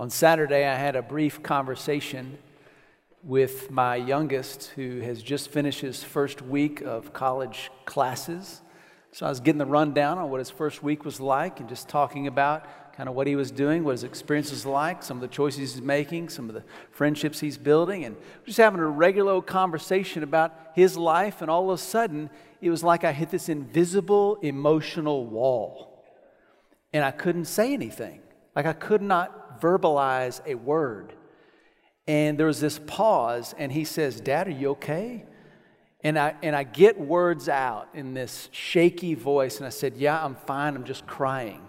On Saturday, I had a brief conversation with my youngest, who has just finished his first week of college classes. So I was getting the rundown on what his first week was like and just talking about kind of what he was doing, what his experience was like, some of the choices he's making, some of the friendships he's building, and just having a regular conversation about his life. And all of a sudden, it was like I hit this invisible emotional wall. And I couldn't say anything. Like I could not verbalize a word. And there was this pause, and he says, Dad, are you okay? And I, and I get words out in this shaky voice, and I said, Yeah, I'm fine. I'm just crying.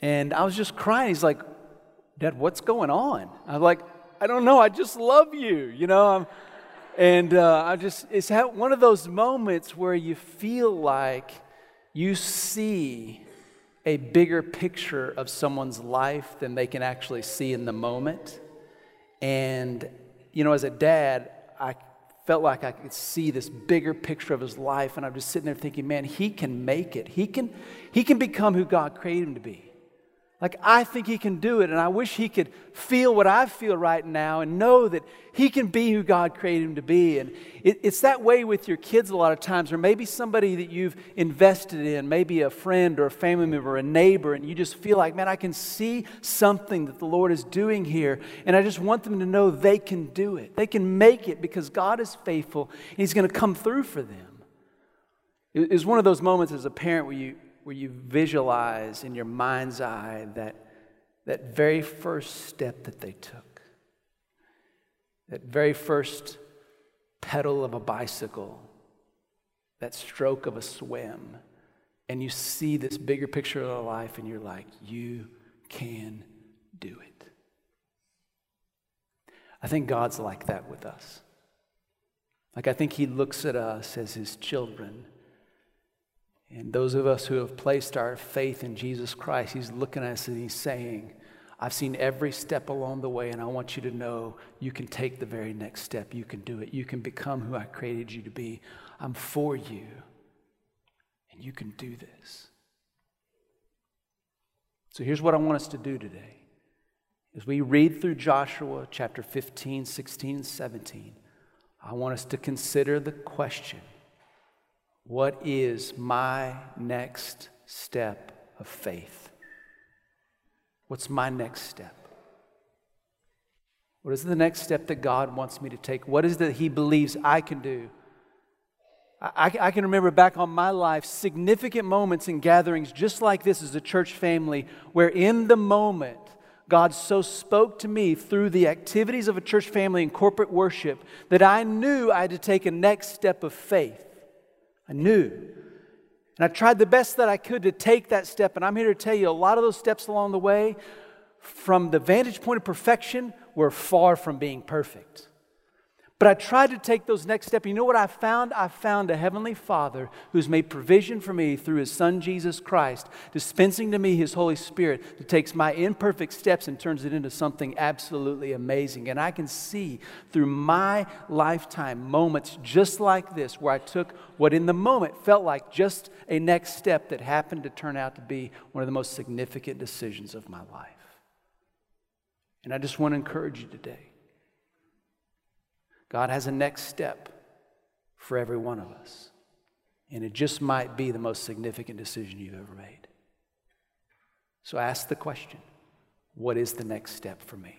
And I was just crying. He's like, Dad, what's going on? I'm like, I don't know. I just love you, you know? I'm, and uh, I just, it's one of those moments where you feel like you see a bigger picture of someone's life than they can actually see in the moment. And, you know, as a dad, I felt like I could see this bigger picture of his life. And I'm just sitting there thinking, man, he can make it. He can, he can become who God created him to be. Like, I think he can do it, and I wish he could feel what I feel right now and know that he can be who God created him to be. And it, it's that way with your kids a lot of times, or maybe somebody that you've invested in, maybe a friend or a family member, or a neighbor, and you just feel like, man, I can see something that the Lord is doing here, and I just want them to know they can do it. They can make it because God is faithful, and he's going to come through for them. It was one of those moments as a parent where you, where you visualize in your mind's eye that, that very first step that they took, that very first pedal of a bicycle, that stroke of a swim, and you see this bigger picture of life, and you're like, you can do it. I think God's like that with us. Like, I think He looks at us as His children and those of us who have placed our faith in Jesus Christ, He's looking at us and He's saying, I've seen every step along the way, and I want you to know you can take the very next step. You can do it. You can become who I created you to be. I'm for you, and you can do this. So here's what I want us to do today. As we read through Joshua chapter 15, 16, and 17, I want us to consider the question what is my next step of faith? What's my next step? What is the next step that God wants me to take? What is it that He believes I can do? I, I, can remember back on my life significant moments in gatherings just like this as a church family, where in the moment, God so spoke to me through the activities of a church family and corporate worship that I knew I had to take a next step of faith. I knew. And I tried the best that I could to take that step. And I'm here to tell you a lot of those steps along the way, from the vantage point of perfection, were far from being perfect. But I tried to take those next steps. You know what I found? I found a Heavenly Father who's made provision for me through His Son Jesus Christ, dispensing to me His Holy Spirit that takes my imperfect steps and turns it into something absolutely amazing. And I can see through my lifetime moments just like this where I took what in the moment felt like just a next step that happened to turn out to be one of the most significant decisions of my life. And I just want to encourage you today God has a next step for every one of us. And it just might be the most significant decision you've ever made. So ask the question what is the next step for me?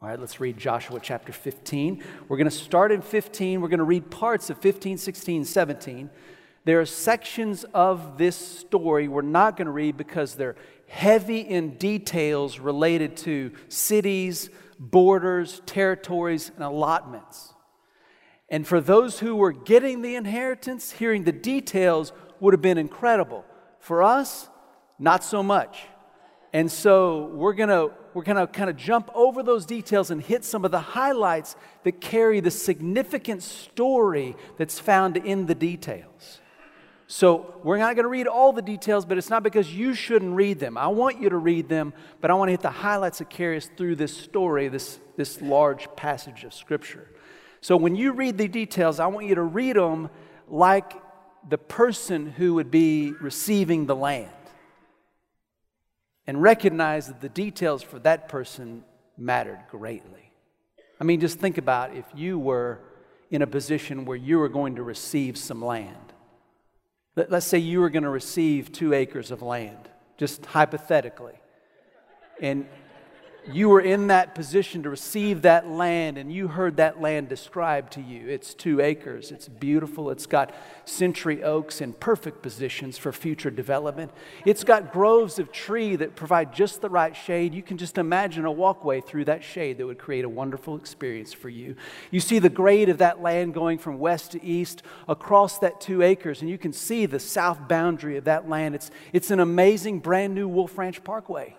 All right, let's read Joshua chapter 15. We're going to start in 15. We're going to read parts of 15, 16, 17. There are sections of this story we're not going to read because they're heavy in details related to cities, borders, territories, and allotments. And for those who were getting the inheritance, hearing the details would have been incredible. For us, not so much. And so we're going to we're going to kind of jump over those details and hit some of the highlights that carry the significant story that's found in the details. So we're not going to read all the details, but it's not because you shouldn't read them. I want you to read them, but I want to hit the highlights that carry us through this story, this, this large passage of Scripture. So when you read the details, I want you to read them like the person who would be receiving the land. and recognize that the details for that person mattered greatly. I mean, just think about if you were in a position where you were going to receive some land. Let, us say you were going to receive two acres of land, just hypothetically. And you were in that position to receive that land and you heard that land described to you. It's two acres, it's beautiful, it's got century oaks in perfect positions for future development. It's got groves of tree that provide just the right shade. You can just imagine a walkway through that shade that would create a wonderful experience for you. You see the grade of that land going from west to east across that two acres, and you can see the south boundary of that land. It's, it's an amazing brand new Wolf Ranch Parkway.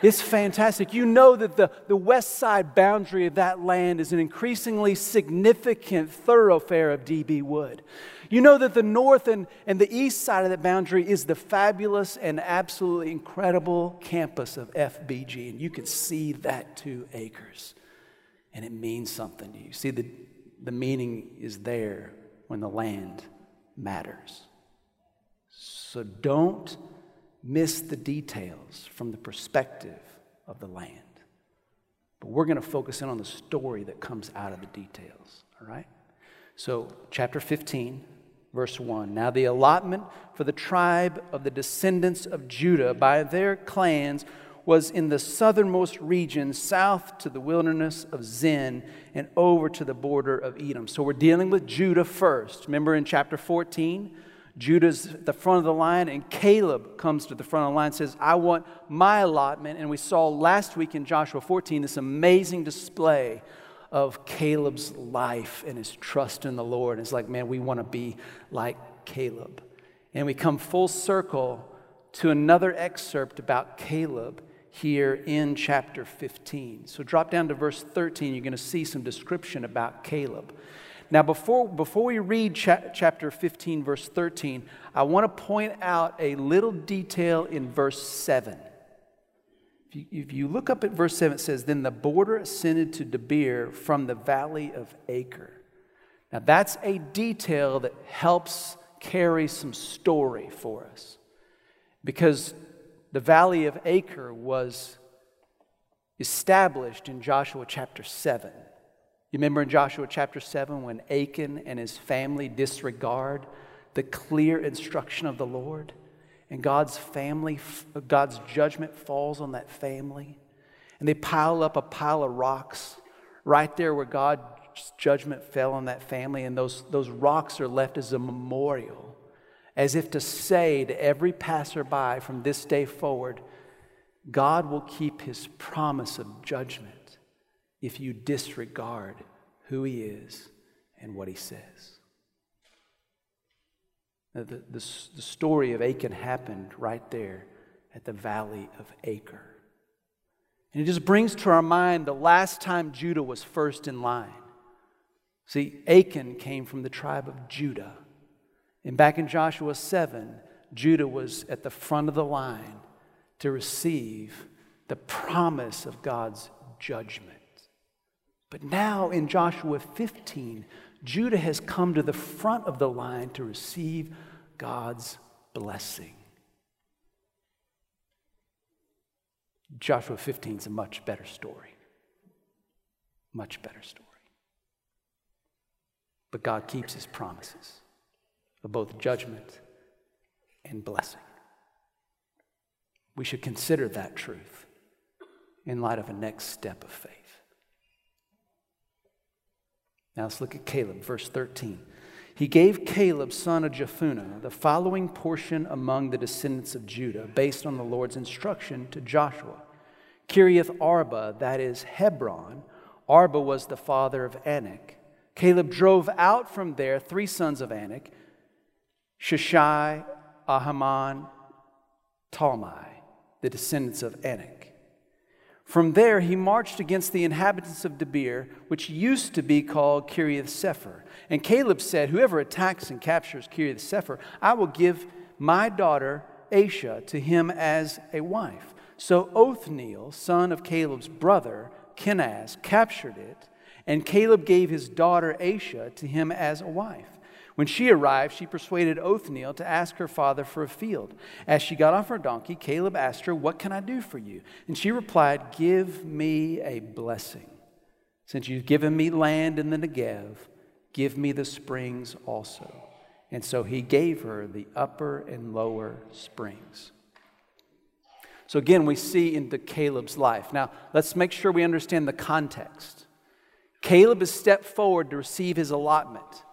It's fantastic. You know that the, the west side boundary of that land is an increasingly significant thoroughfare of DB Wood. You know that the north and, and the east side of that boundary is the fabulous and absolutely incredible campus of FBG. And you can see that two acres. And it means something to you. See, the, the meaning is there when the land matters. So don't miss the details from the perspective of the land. But we're going to focus in on the story that comes out of the details, all right? So, chapter 15, verse 1. Now, the allotment for the tribe of the descendants of Judah by their clans was in the southernmost region, south to the wilderness of Zin and over to the border of Edom. So, we're dealing with Judah first. Remember in chapter 14? Judah's at the front of the line, and Caleb comes to the front of the line and says, I want my allotment. And we saw last week in Joshua 14 this amazing display of Caleb's life and his trust in the Lord. It's like, man, we want to be like Caleb. And we come full circle to another excerpt about Caleb here in chapter 15. So drop down to verse 13, you're going to see some description about Caleb. Now, before, before we read cha- chapter 15, verse 13, I want to point out a little detail in verse 7. If you, if you look up at verse 7, it says, Then the border ascended to Debir from the valley of Achor. Now, that's a detail that helps carry some story for us. Because the valley of Achor was established in Joshua chapter 7. You remember in Joshua chapter 7 when Achan and his family disregard the clear instruction of the Lord? And God's family, God's judgment falls on that family. And they pile up a pile of rocks right there where God's judgment fell on that family. And those, those rocks are left as a memorial, as if to say to every passerby from this day forward, God will keep his promise of judgment if you disregard who he is and what he says. Now, the, the, the story of Achan happened right there at the valley of Achor. And it just brings to our mind the last time Judah was first in line. See, Achan came from the tribe of Judah. And back in Joshua 7, Judah was at the front of the line to receive the promise of God's judgment. But now in Joshua 15, Judah has come to the front of the line to receive God's blessing. Joshua 15 is a much better story. Much better story. But God keeps his promises of both judgment and blessing. We should consider that truth in light of a next step of faith. Now let's look at Caleb, verse 13. He gave Caleb, son of Jephunneh, the following portion among the descendants of Judah, based on the Lord's instruction to Joshua. Kiriath Arba, that is Hebron. Arba was the father of Anak. Caleb drove out from there three sons of Anak Sheshai, Ahiman, Talmai, the descendants of Anak. From there, he marched against the inhabitants of Debir, which used to be called Kiriath Sepher. And Caleb said, Whoever attacks and captures Kiriath Sepher, I will give my daughter Achsah to him as a wife. So Othniel, son of Caleb's brother, Kenaz, captured it, and Caleb gave his daughter Achsah to him as a wife. When she arrived, she persuaded Othniel to ask her father for a field. As she got off her donkey, Caleb asked her, What can I do for you? And she replied, Give me a blessing. Since you've given me land in the Negev, give me the springs also. And so he gave her the upper and lower springs. So again, we see into Caleb's life. Now, let's make sure we understand the context. Caleb has stepped forward to receive his allotment.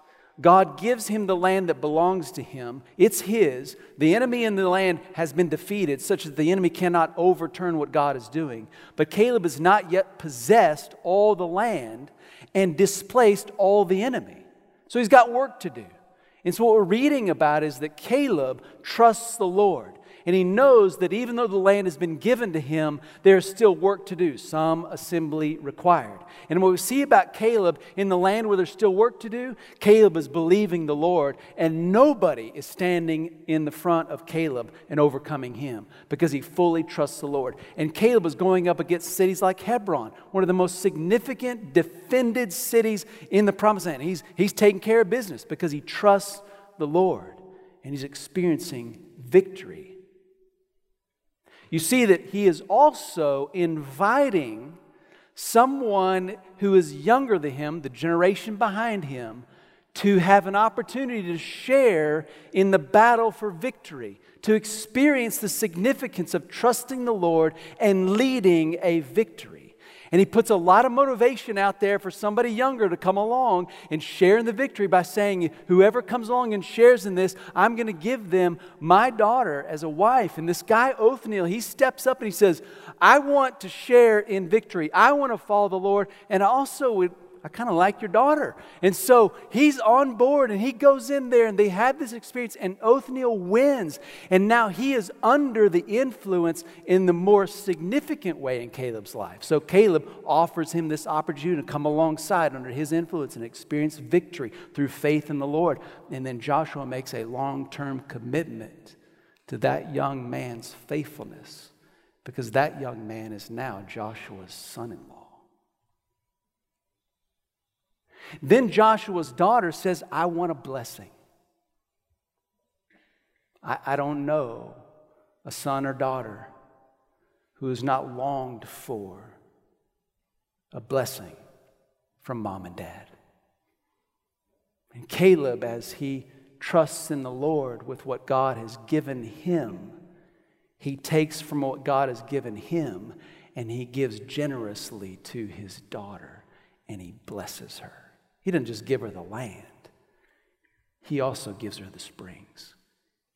God gives him the land that belongs to him. It's his. The enemy in the land has been defeated, such that the enemy cannot overturn what God is doing. But Caleb has not yet possessed all the land and displaced all the enemy. So he's got work to do. And so, what we're reading about is that Caleb trusts the Lord. And he knows that even though the land has been given to him, there's still work to do, some assembly required. And what we see about Caleb in the land where there's still work to do, Caleb is believing the Lord, and nobody is standing in the front of Caleb and overcoming him because he fully trusts the Lord. And Caleb is going up against cities like Hebron, one of the most significant defended cities in the promised land. He's, he's taking care of business because he trusts the Lord and he's experiencing victory you see that he is also inviting someone who is younger than him, the generation behind him, to have an opportunity to share in the battle for victory, to experience the significance of trusting the Lord and leading a victory. And he puts a lot of motivation out there for somebody younger to come along and share in the victory by saying, Whoever comes along and shares in this, I'm going to give them my daughter as a wife. And this guy, Othniel, he steps up and he says, I want to share in victory. I want to follow the Lord. And I also would I kind of like your daughter. And so he's on board and he goes in there and they have this experience and Othniel wins. And now he is under the influence in the more significant way in Caleb's life. So Caleb offers him this opportunity to come alongside under his influence and experience victory through faith in the Lord. And then Joshua makes a long term commitment to that young man's faithfulness because that young man is now Joshua's son in law. Then Joshua's daughter says, I want a blessing. I, I don't know a son or daughter who has not longed for a blessing from mom and dad. And Caleb, as he trusts in the Lord with what God has given him, he takes from what God has given him and he gives generously to his daughter and he blesses her. He doesn't just give her the land, He also gives her the springs,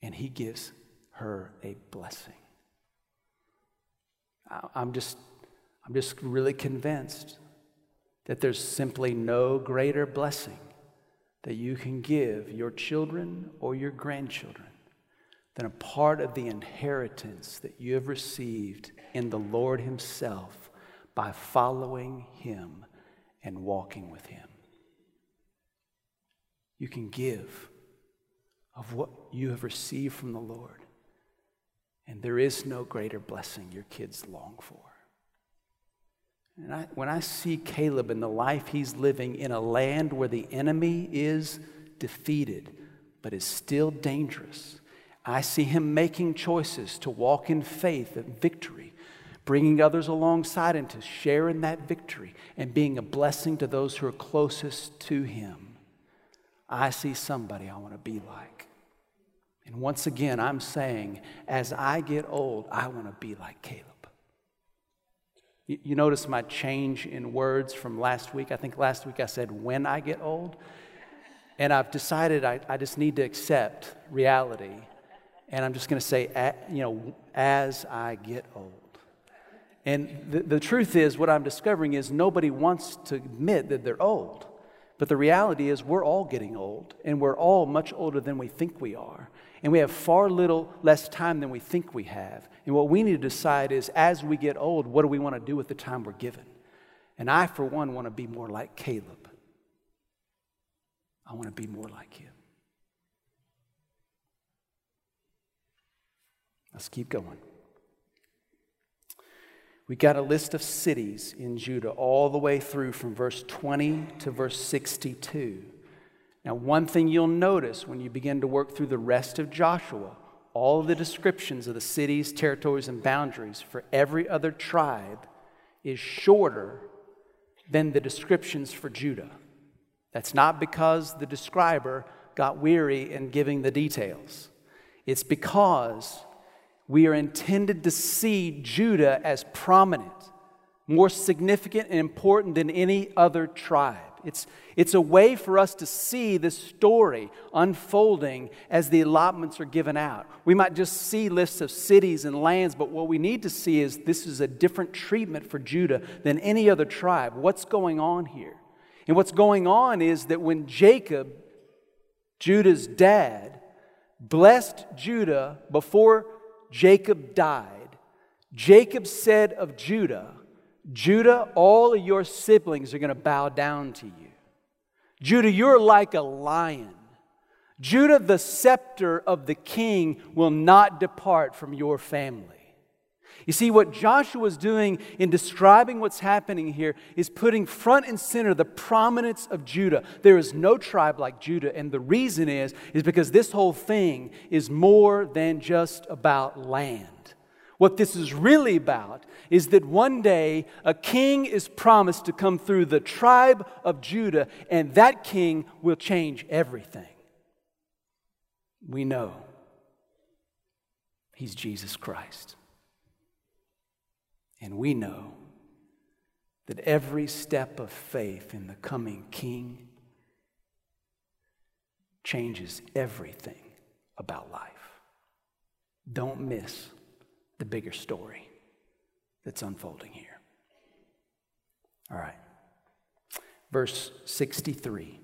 and He gives her a blessing. I'm just, I'm just really convinced that there's simply no greater blessing that you can give your children or your grandchildren than a part of the inheritance that you have received in the Lord Himself by following Him and walking with Him you can give of what you have received from the Lord. And there is no greater blessing your kids long for. And I, when I see Caleb and the life he's living in a land where the enemy is defeated but is still dangerous, I see him making choices to walk in faith and victory, bringing others alongside him to share in that victory and being a blessing to those who are closest to him. I see somebody I want to be like. And once again, I'm saying, as I get old, I want to be like Caleb. You, notice my change in words from last week? I think last week I said, when I get old. And I've decided I, I just need to accept reality. And I'm just going to say, you know, as I get old. And the, the truth is, what I'm discovering is nobody wants to admit that they're old. But the reality is, we're all getting old, and we're all much older than we think we are. And we have far little less time than we think we have. And what we need to decide is, as we get old, what do we want to do with the time we're given? And I, for one, want to be more like Caleb. I want to be more like him. Let's keep going. We got a list of cities in Judah all the way through from verse 20 to verse 62. Now, one thing you'll notice when you begin to work through the rest of Joshua, all of the descriptions of the cities, territories, and boundaries for every other tribe is shorter than the descriptions for Judah. That's not because the describer got weary in giving the details. It's because we are intended to see Judah as prominent, more significant and important than any other tribe. It's, it's a way for us to see this story unfolding as the allotments are given out. We might just see lists of cities and lands, but what we need to see is this is a different treatment for Judah than any other tribe. What's going on here? And what's going on is that when Jacob, Judah's dad, blessed Judah before Jacob died, Jacob said of Judah, Judah, all of your siblings are going to bow down to you. Judah, you're like a lion. Judah, the scepter of the king will not depart from your family. You see, what Joshua is doing in describing what's happening here is putting front and center the prominence of Judah. There is no tribe like Judah, and the reason is, is because this whole thing is more than just about land. What this is really about is that one day a king is promised to come through the tribe of Judah, and that king will change everything. We know he's Jesus Christ. And we know that every step of faith in the coming king changes everything about life. Don't miss the bigger story that's unfolding here. All right. Verse 63.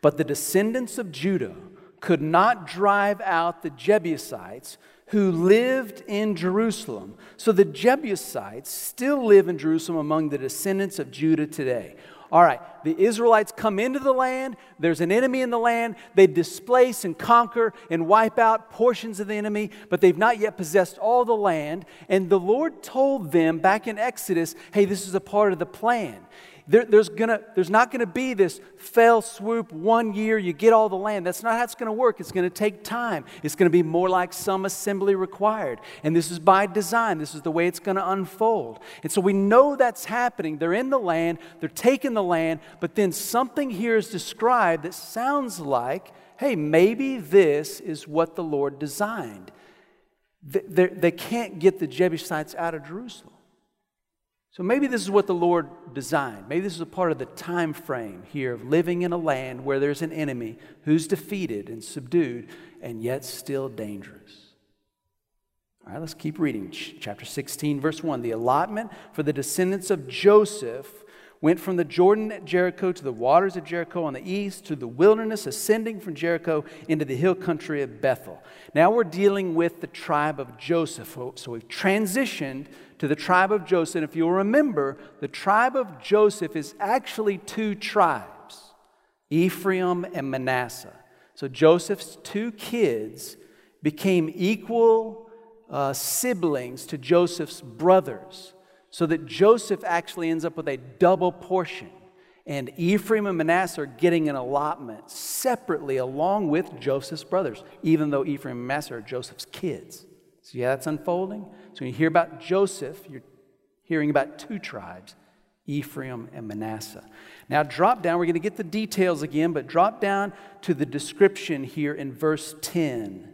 But the descendants of Judah could not drive out the Jebusites who lived in Jerusalem. So the Jebusites still live in Jerusalem among the descendants of Judah today. All right, the Israelites come into the land. There's an enemy in the land. They displace and conquer and wipe out portions of the enemy, but they've not yet possessed all the land. And the Lord told them back in Exodus hey, this is a part of the plan. There, there's, gonna, there's not going to be this fell swoop, one year, you get all the land. That's not how it's going to work. It's going to take time. It's going to be more like some assembly required. And this is by design. This is the way it's going to unfold. And so we know that's happening. They're in the land, they're taking the land, but then something here is described that sounds like, hey, maybe this is what the Lord designed. They, they can't get the Jebusites out of Jerusalem. So maybe this is what the Lord designed. Maybe this is a part of the time frame here of living in a land where there's an enemy who's defeated and subdued and yet still dangerous. All right, let's keep reading. Chapter 16, verse 1. The allotment for the descendants of Joseph went from the Jordan at Jericho to the waters of Jericho on the east to the wilderness, ascending from Jericho into the hill country of Bethel. Now we're dealing with the tribe of Joseph. So we've transitioned to the tribe of Joseph. And if you'll remember, the tribe of Joseph is actually two tribes Ephraim and Manasseh. So Joseph's two kids became equal uh, siblings to Joseph's brothers so that Joseph actually ends up with a double portion. And Ephraim and Manasseh are getting an allotment separately along with Joseph's brothers, even though Ephraim and Manasseh are Joseph's kids. See how that's unfolding? So when you hear about Joseph, you're hearing about two tribes, Ephraim and Manasseh. Now drop down, we're going to get the details again, but drop down to the description here in verse 10.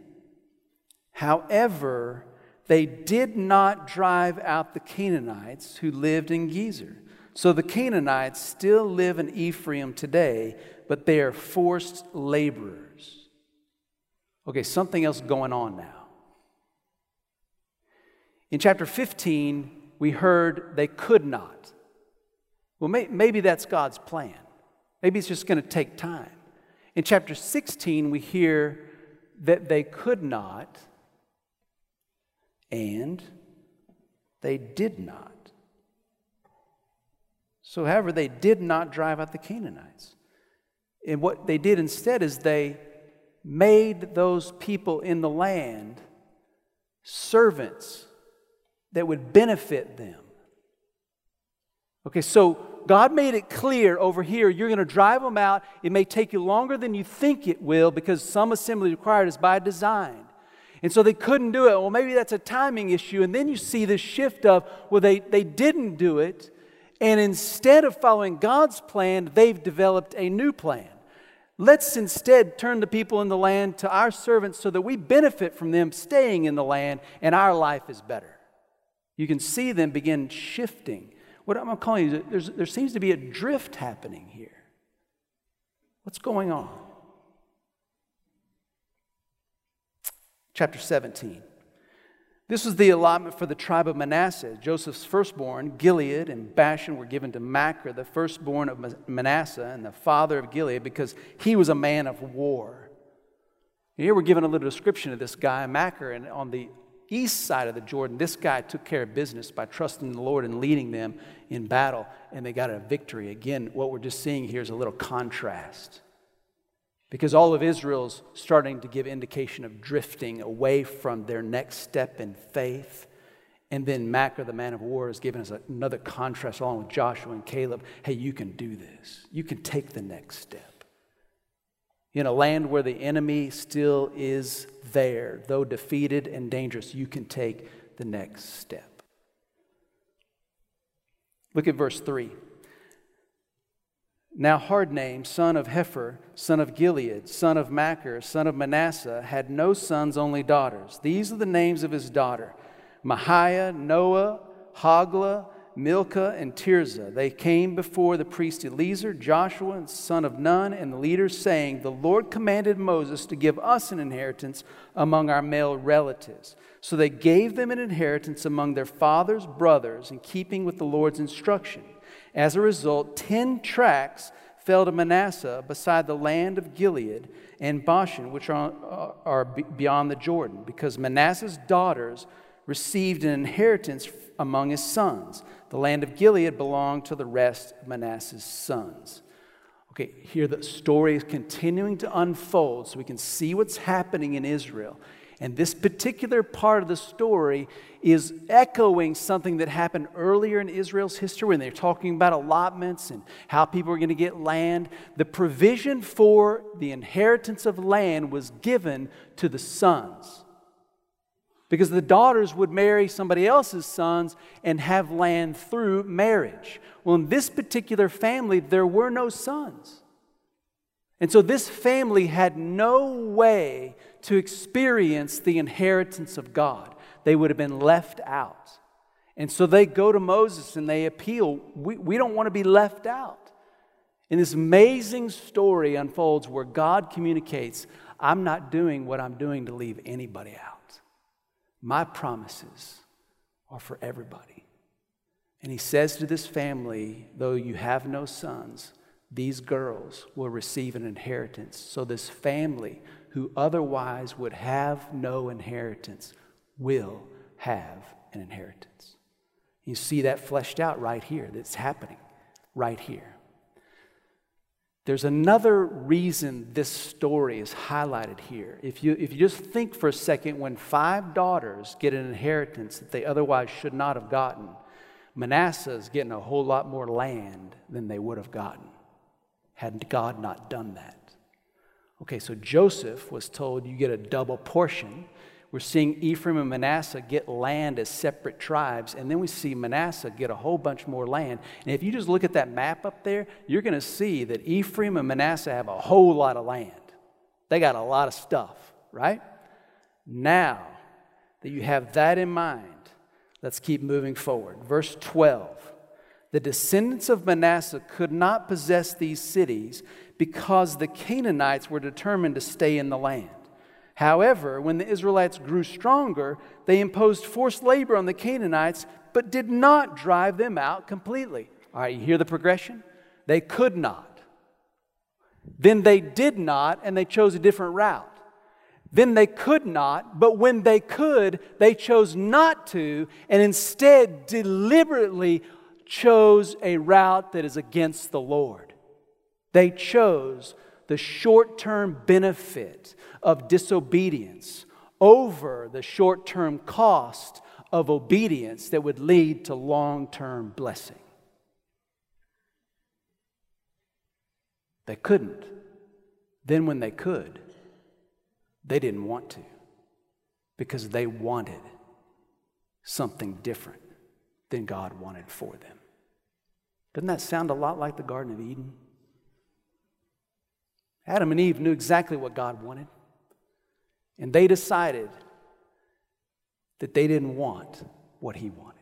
However, they did not drive out the Canaanites who lived in Gezer. So the Canaanites still live in Ephraim today, but they are forced laborers. Okay, something else going on now. In chapter 15, we heard they could not. Well, may, maybe that's God's plan. Maybe it's just going to take time. In chapter 16, we hear that they could not and they did not. So, however, they did not drive out the Canaanites. And what they did instead is they made those people in the land servants that would benefit them. Okay, so God made it clear over here you're going to drive them out. It may take you longer than you think it will because some assembly required is by design. And so they couldn't do it. Well, maybe that's a timing issue. And then you see this shift of, well, they, they didn't do it. And instead of following God's plan, they've developed a new plan. Let's instead turn the people in the land to our servants so that we benefit from them staying in the land and our life is better. You can see them begin shifting. What I'm calling you, there seems to be a drift happening here. What's going on? chapter 17. This was the allotment for the tribe of Manasseh. Joseph's firstborn, Gilead and Bashan, were given to Machir, the firstborn of Manasseh and the father of Gilead, because he was a man of war. Here we're given a little description of this guy, Machir, and on the east side of the Jordan, this guy took care of business by trusting the Lord and leading them in battle, and they got a victory. Again, what we're just seeing here is a little contrast because all of Israel's starting to give indication of drifting away from their next step in faith. And then Machir, the man of war, is giving us another contrast along with Joshua and Caleb. Hey, you can do this. You can take the next step. In a land where the enemy still is there, though defeated and dangerous, you can take the next step. Look at verse 3. Now Hardname, son of Hepher, son of Gilead, son of Machir, son of Manasseh, had no sons, only daughters. These are the names of his daughter Mahlah, Noah, Hoglah, Milcah, and Tirzah. They came before the priest Eleazar, Joshua, son of Nun, and the leaders, saying, The Lord commanded Moses to give us an inheritance among our male relatives. So they gave them an inheritance among their father's brothers, in keeping with the Lord's instruction. As a result, 10 tracts fell to Manasseh beside the land of Gilead and Bashan, which are, are beyond the Jordan, because Manasseh's daughters received an inheritance among his sons. The land of Gilead belonged to the rest of Manasseh's sons. Okay, here the story is continuing to unfold so we can see what's happening in Israel. And this particular part of the story is echoing something that happened earlier in Israel's history when they're talking about allotments and how people are going to get land. The provision for the inheritance of land was given to the sons. Because the daughters would marry somebody else's sons and have land through marriage. Well, in this particular family, there were no sons. And so this family had no way to experience the inheritance of God. They would have been left out. And so they go to Moses and they appeal. We, we don't want to be left out. And this amazing story unfolds where God communicates I'm not doing what I'm doing to leave anybody out. My promises are for everybody. And he says to this family, though you have no sons, these girls will receive an inheritance. So this family who otherwise would have no inheritance will have an inheritance. You see that fleshed out right here, that's happening right here. There's another reason this story is highlighted here. If you, if you just think for a second, when five daughters get an inheritance that they otherwise should not have gotten, Manasseh is getting a whole lot more land than they would have gotten had God not done that. Okay, so Joseph was told you get a double portion. We're seeing Ephraim and Manasseh get land as separate tribes, and then we see Manasseh get a whole bunch more land. And if you just look at that map up there, you're going to see that Ephraim and Manasseh have a whole lot of land. They got a lot of stuff, right? Now that you have that in mind, let's keep moving forward. Verse 12 The descendants of Manasseh could not possess these cities because the Canaanites were determined to stay in the land. However, when the Israelites grew stronger, they imposed forced labor on the Canaanites, but did not drive them out completely. All right, you hear the progression? They could not. Then they did not, and they chose a different route. Then they could not, but when they could, they chose not to, and instead deliberately chose a route that is against the Lord. They chose the short term benefit of disobedience over the short term cost of obedience that would lead to long term blessing. They couldn't. Then, when they could, they didn't want to because they wanted something different than God wanted for them. Doesn't that sound a lot like the Garden of Eden? Adam and Eve knew exactly what God wanted, and they decided that they didn't want what He wanted.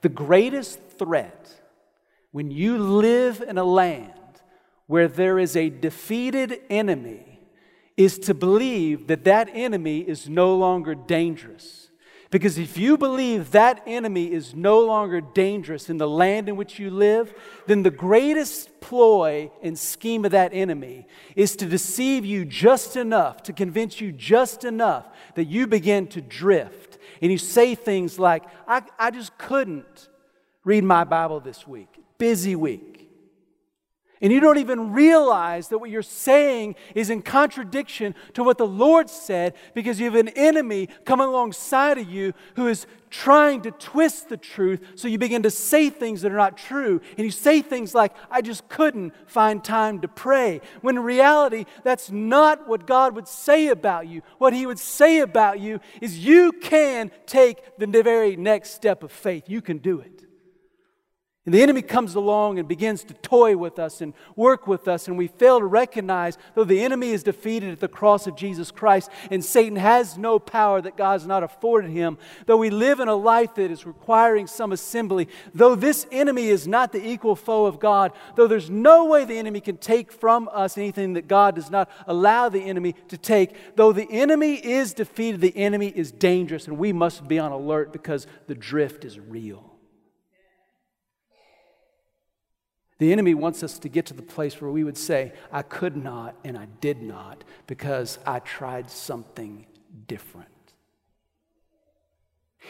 The greatest threat when you live in a land where there is a defeated enemy is to believe that that enemy is no longer dangerous. Because if you believe that enemy is no longer dangerous in the land in which you live, then the greatest ploy and scheme of that enemy is to deceive you just enough, to convince you just enough that you begin to drift. And you say things like, I, I just couldn't read my Bible this week, busy week. And you don't even realize that what you're saying is in contradiction to what the Lord said because you have an enemy coming alongside of you who is trying to twist the truth. So you begin to say things that are not true. And you say things like, I just couldn't find time to pray. When in reality, that's not what God would say about you. What He would say about you is, you can take the very next step of faith. You can do it. And the enemy comes along and begins to toy with us and work with us, and we fail to recognize, though the enemy is defeated at the cross of Jesus Christ, and Satan has no power that God has not afforded him, though we live in a life that is requiring some assembly, though this enemy is not the equal foe of God, though there's no way the enemy can take from us anything that God does not allow the enemy to take, though the enemy is defeated, the enemy is dangerous, and we must be on alert because the drift is real. The enemy wants us to get to the place where we would say, I could not and I did not because I tried something different.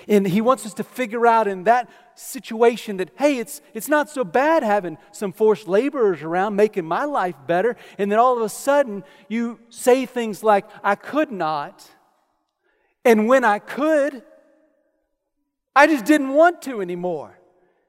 And he wants us to figure out in that situation that, hey, it's, it's not so bad having some forced laborers around making my life better. And then all of a sudden, you say things like, I could not. And when I could, I just didn't want to anymore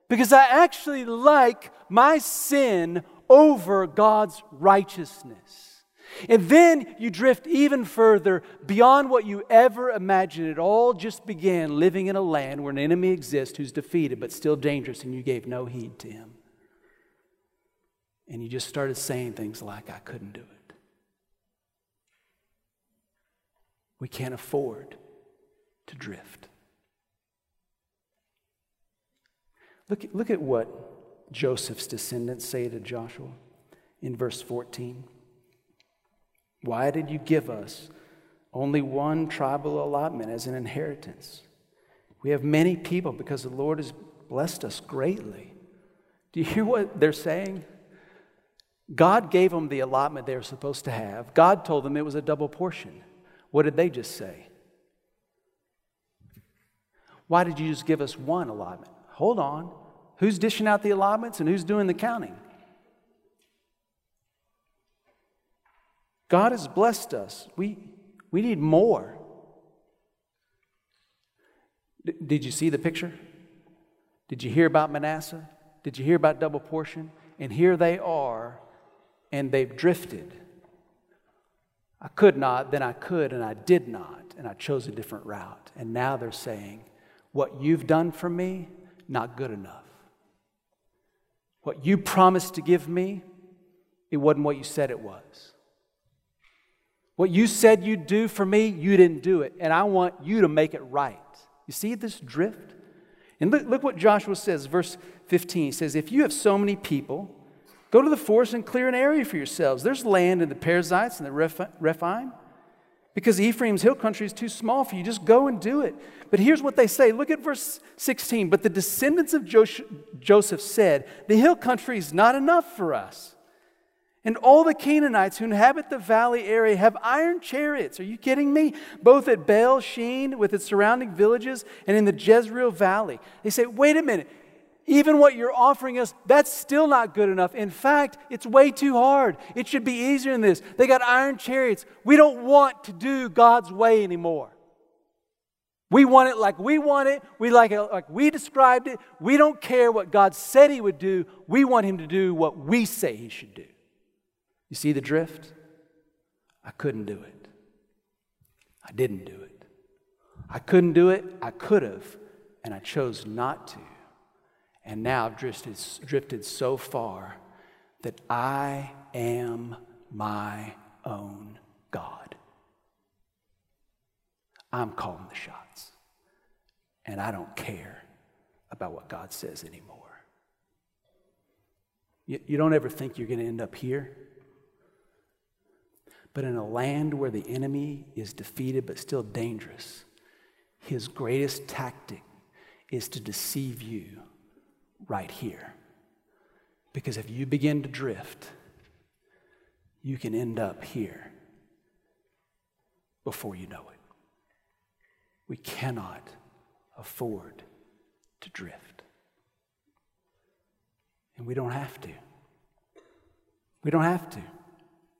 because I actually like my sin over God's righteousness. And then you drift even further beyond what you ever imagined. It all just began living in a land where an enemy exists who's defeated but still dangerous, and you gave no heed to him. And you just started saying things like, I couldn't do it. We can't afford to drift. Look, look at what Joseph's descendants say to Joshua in verse 14. Why did you give us only one tribal allotment as an inheritance? We have many people because the Lord has blessed us greatly. Do you hear what they're saying? God gave them the allotment they were supposed to have. God told them it was a double portion. What did they just say? Why did you just give us one allotment? hold on. Who's dishing out the allotments and who's doing the counting? God has blessed us. We, we need more. D- did you see the picture? Did you hear about Manasseh? Did you hear about double portion? And here they are, and they've drifted. I could not, then I could, and I did not, and I chose a different route. And now they're saying, What you've done for me, not good enough. What you promised to give me, it wasn't what you said it was. What you said you'd do for me, you didn't do it. And I want you to make it right. You see this drift? And look, look what Joshua says, verse 15. He says, If you have so many people, go to the forest and clear an area for yourselves. There's land in the Perizzites and the Rephaim because Ephraim's hill country is too small for you. Just go and do it. But here's what they say. Look at verse 16. But the descendants of Joseph said, The hill country is not enough for us. And all the Canaanites who inhabit the valley area have iron chariots. Are you kidding me? Both at Baal Sheen with its surrounding villages and in the Jezreel valley. They say, wait a minute even what you're offering us, that's still not good enough. In fact, it's way too hard. It should be easier than this. They got iron chariots. We don't want to do God's way anymore. We want it like we want it. We like it like we described it. We don't care what God said He would do. We want Him to do what we say He should do. You see the drift? I couldn't do it. I didn't do it. I couldn't do it. I could have, and I chose not to. And now I've drifted, drifted so far that I am my own God. I'm calling the shots. And I don't care about what God says anymore. You, you don't ever think you're going to end up here. But in a land where the enemy is defeated but still dangerous, his greatest tactic is to deceive you right here. Because if you begin to drift, you can end up here before you know it. We cannot afford to drift. And we don't have to. We don't have to.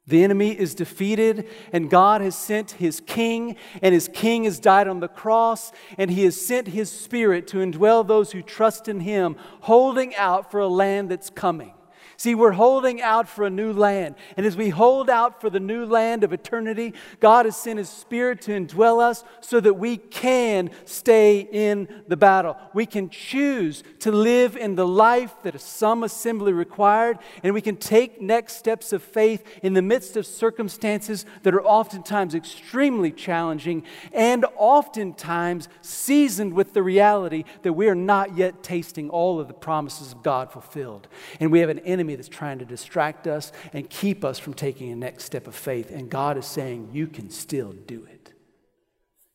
The enemy is defeated, and God has sent his king, and his king has died on the cross, and he has sent his spirit to indwell those who trust in him, holding out for a land that's coming. See, we're holding out for a new land. And as we hold out for the new land of eternity, God has sent His Spirit to indwell us so that we can stay in the battle. We can choose to live in the life that some assembly required, and we can take next steps of faith in the midst of circumstances that are oftentimes extremely challenging and oftentimes seasoned with the reality that we are not yet tasting all of the promises of God fulfilled. And we have an enemy enemy that's trying to distract us and keep us from taking a next step of faith. And God is saying, You can still do it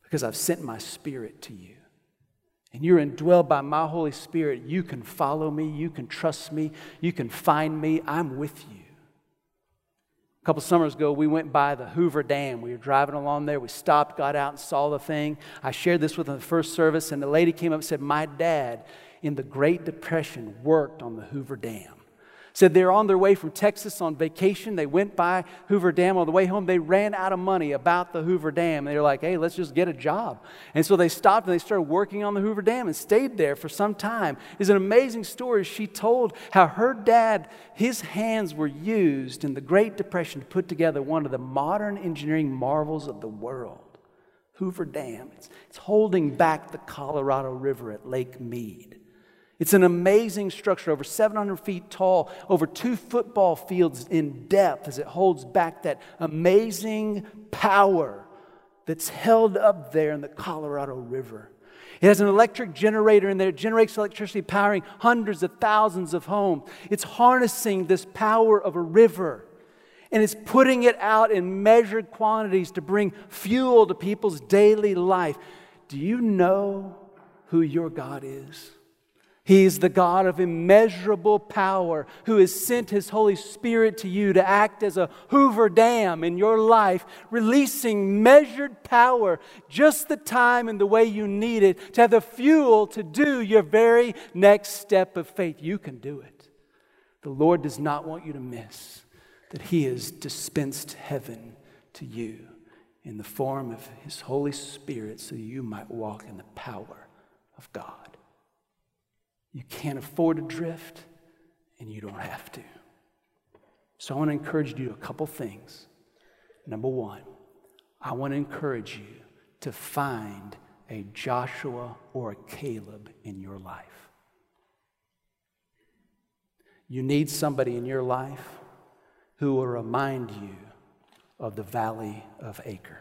because I've sent my spirit to you. And you're indwelled by my Holy Spirit. You can follow me. You can trust me. You can find me. I'm with you. A couple summers ago, we went by the Hoover Dam. We were driving along there. We stopped, got out, and saw the thing. I shared this with the first service, and the lady came up and said, My dad in the Great Depression worked on the Hoover Dam. Said they're on their way from Texas on vacation. They went by Hoover Dam on the way home. They ran out of money about the Hoover Dam. They were like, hey, let's just get a job. And so they stopped and they started working on the Hoover Dam and stayed there for some time. It's an amazing story. She told how her dad, his hands were used in the Great Depression to put together one of the modern engineering marvels of the world. Hoover Dam. It's, it's holding back the Colorado River at Lake Mead. It's an amazing structure, over 700 feet tall, over two football fields in depth, as it holds back that amazing power that's held up there in the Colorado River. It has an electric generator in there. It generates electricity, powering hundreds of thousands of homes. It's harnessing this power of a river and it's putting it out in measured quantities to bring fuel to people's daily life. Do you know who your God is? He's the God of immeasurable power who has sent His Holy Spirit to you to act as a Hoover Dam in your life, releasing measured power just the time and the way you need it to have the fuel to do your very next step of faith. You can do it. The Lord does not want you to miss that He has dispensed heaven to you in the form of His Holy Spirit so you might walk in the power of God. You can't afford to drift, and you don't have to. So I want to encourage you to do a couple things. Number one, I want to encourage you to find a Joshua or a Caleb in your life. You need somebody in your life who will remind you of the valley of Achor.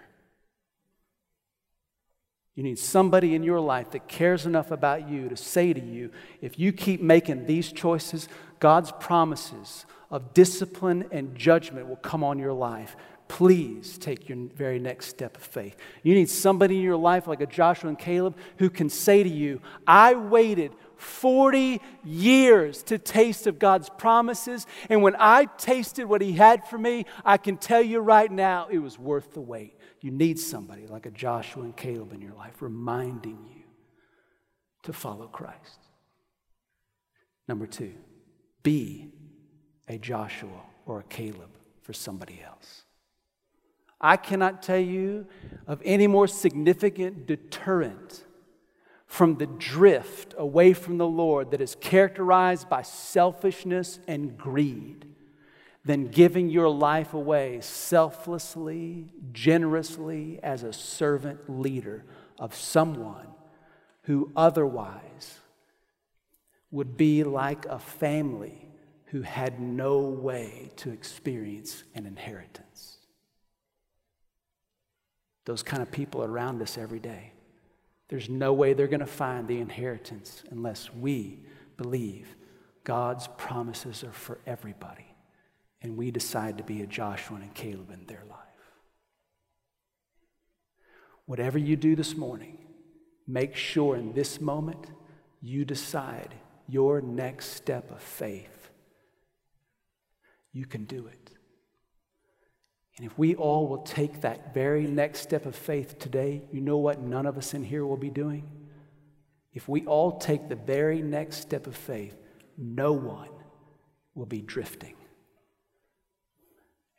You need somebody in your life that cares enough about you to say to you, if you keep making these choices, God's promises of discipline and judgment will come on your life. Please take your very next step of faith. You need somebody in your life like a Joshua and Caleb who can say to you, I waited 40 years to taste of God's promises. And when I tasted what He had for me, I can tell you right now it was worth the wait. You need somebody like a Joshua and Caleb in your life reminding you to follow Christ. Number two, be a Joshua or a Caleb for somebody else. I cannot tell you of any more significant deterrent from the drift away from the Lord that is characterized by selfishness and greed than giving your life away selflessly, generously as a servant leader of someone who otherwise would be like a family who had no way to experience an inheritance. Those kind of people around us every day. There's no way they're going to find the inheritance unless we believe God's promises are for everybody and we decide to be a Joshua and Caleb in their life. Whatever you do this morning, make sure in this moment you decide your next step of faith. You can do it. And if we all will take that very next step of faith today, you know what none of us in here will be doing? If we all take the very next step of faith, no one will be drifting.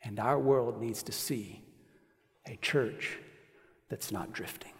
And our world needs to see a church that's not drifting.